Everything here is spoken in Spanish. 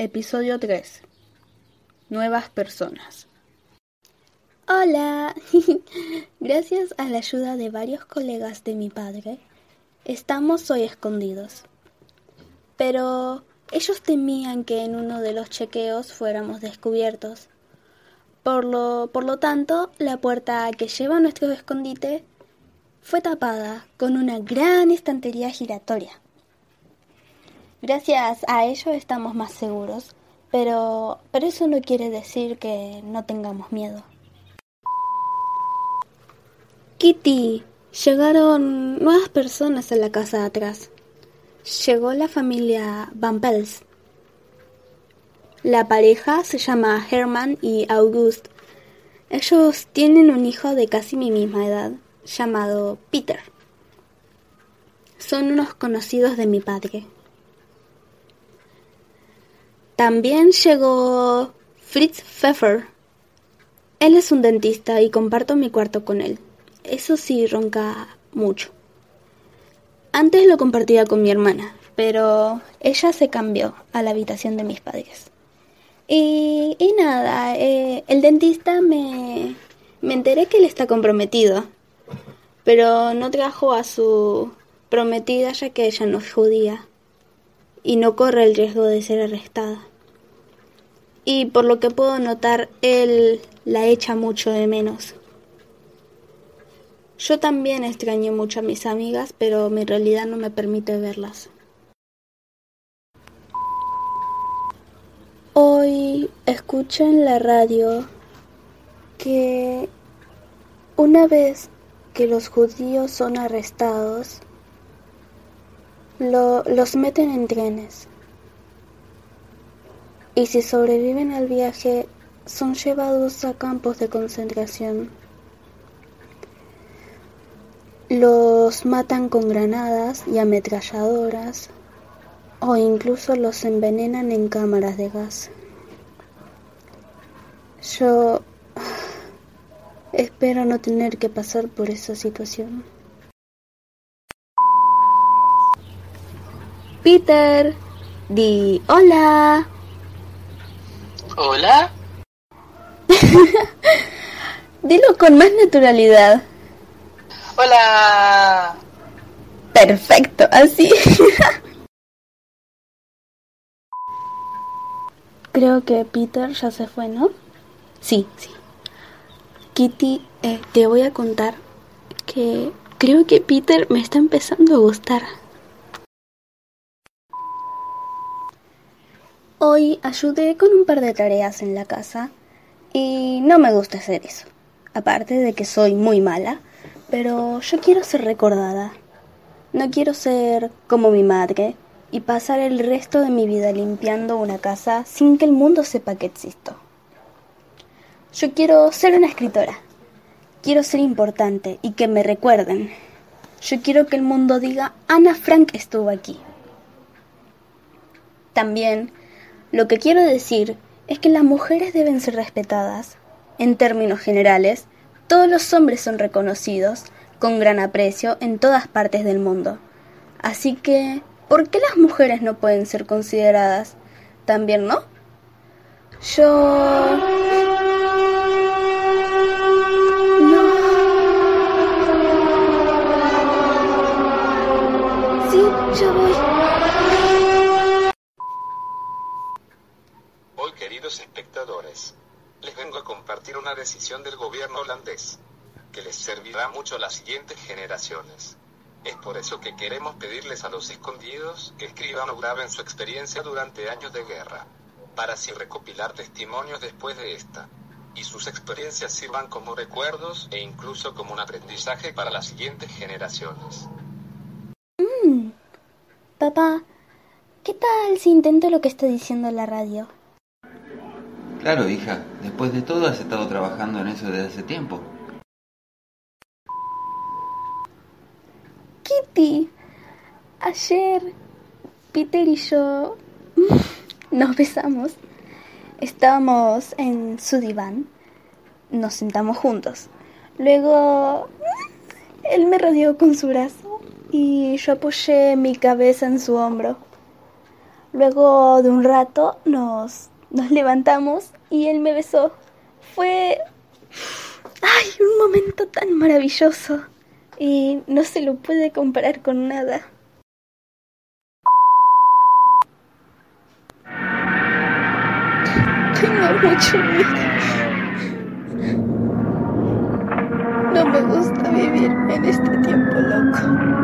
Episodio 3. Nuevas personas. Hola. Gracias a la ayuda de varios colegas de mi padre, estamos hoy escondidos. Pero ellos temían que en uno de los chequeos fuéramos descubiertos. Por lo, por lo tanto, la puerta que lleva a nuestro escondite fue tapada con una gran estantería giratoria. Gracias a ello estamos más seguros, pero, pero eso no quiere decir que no tengamos miedo. Kitty, llegaron nuevas personas a la casa de atrás. Llegó la familia Van Pels. La pareja se llama Herman y August. Ellos tienen un hijo de casi mi misma edad, llamado Peter. Son unos conocidos de mi padre. También llegó Fritz Pfeffer. Él es un dentista y comparto mi cuarto con él. Eso sí, ronca mucho. Antes lo compartía con mi hermana, pero ella se cambió a la habitación de mis padres. Y, y nada, eh, el dentista me, me enteré que él está comprometido, pero no trajo a su prometida ya que ella no es judía y no corre el riesgo de ser arrestada. Y por lo que puedo notar, él la echa mucho de menos. Yo también extraño mucho a mis amigas, pero mi realidad no me permite verlas. Hoy escucho en la radio que una vez que los judíos son arrestados, lo, los meten en trenes. Y si sobreviven al viaje, son llevados a campos de concentración. Los matan con granadas y ametralladoras o incluso los envenenan en cámaras de gas. Yo espero no tener que pasar por esa situación. Peter, di hola. Hola. Dilo con más naturalidad. Hola. Perfecto, así. Creo que Peter ya se fue, ¿no? Sí, sí. Kitty, eh, te voy a contar que creo que Peter me está empezando a gustar. Hoy ayudé con un par de tareas en la casa y no me gusta hacer eso. Aparte de que soy muy mala, pero yo quiero ser recordada. No quiero ser como mi madre y pasar el resto de mi vida limpiando una casa sin que el mundo sepa que existo. Yo quiero ser una escritora. Quiero ser importante y que me recuerden. Yo quiero que el mundo diga, Ana Frank estuvo aquí. También lo que quiero decir es que las mujeres deben ser respetadas. En términos generales, todos los hombres son reconocidos con gran aprecio en todas partes del mundo. Así que, ¿por qué las mujeres no pueden ser consideradas? También, ¿no? Yo... No. Sí, ya voy. Hoy, queridos les vengo a compartir una decisión del gobierno holandés, que les servirá mucho a las siguientes generaciones. Es por eso que queremos pedirles a los escondidos que escriban o graben su experiencia durante años de guerra, para así recopilar testimonios después de esta, y sus experiencias sirvan como recuerdos e incluso como un aprendizaje para las siguientes generaciones. Mm. Papá, ¿qué tal si intento lo que está diciendo la radio? Claro, hija. Después de todo has estado trabajando en eso desde hace tiempo. Kitty, ayer Peter y yo nos besamos. Estábamos en su diván. Nos sentamos juntos. Luego él me rodeó con su brazo y yo apoyé mi cabeza en su hombro. Luego de un rato nos, nos levantamos y él me besó. Fue... ¡Ay! Un momento tan maravilloso. Y no se lo puede comparar con nada. Tengo mucho miedo. No me gusta vivir en este tiempo loco.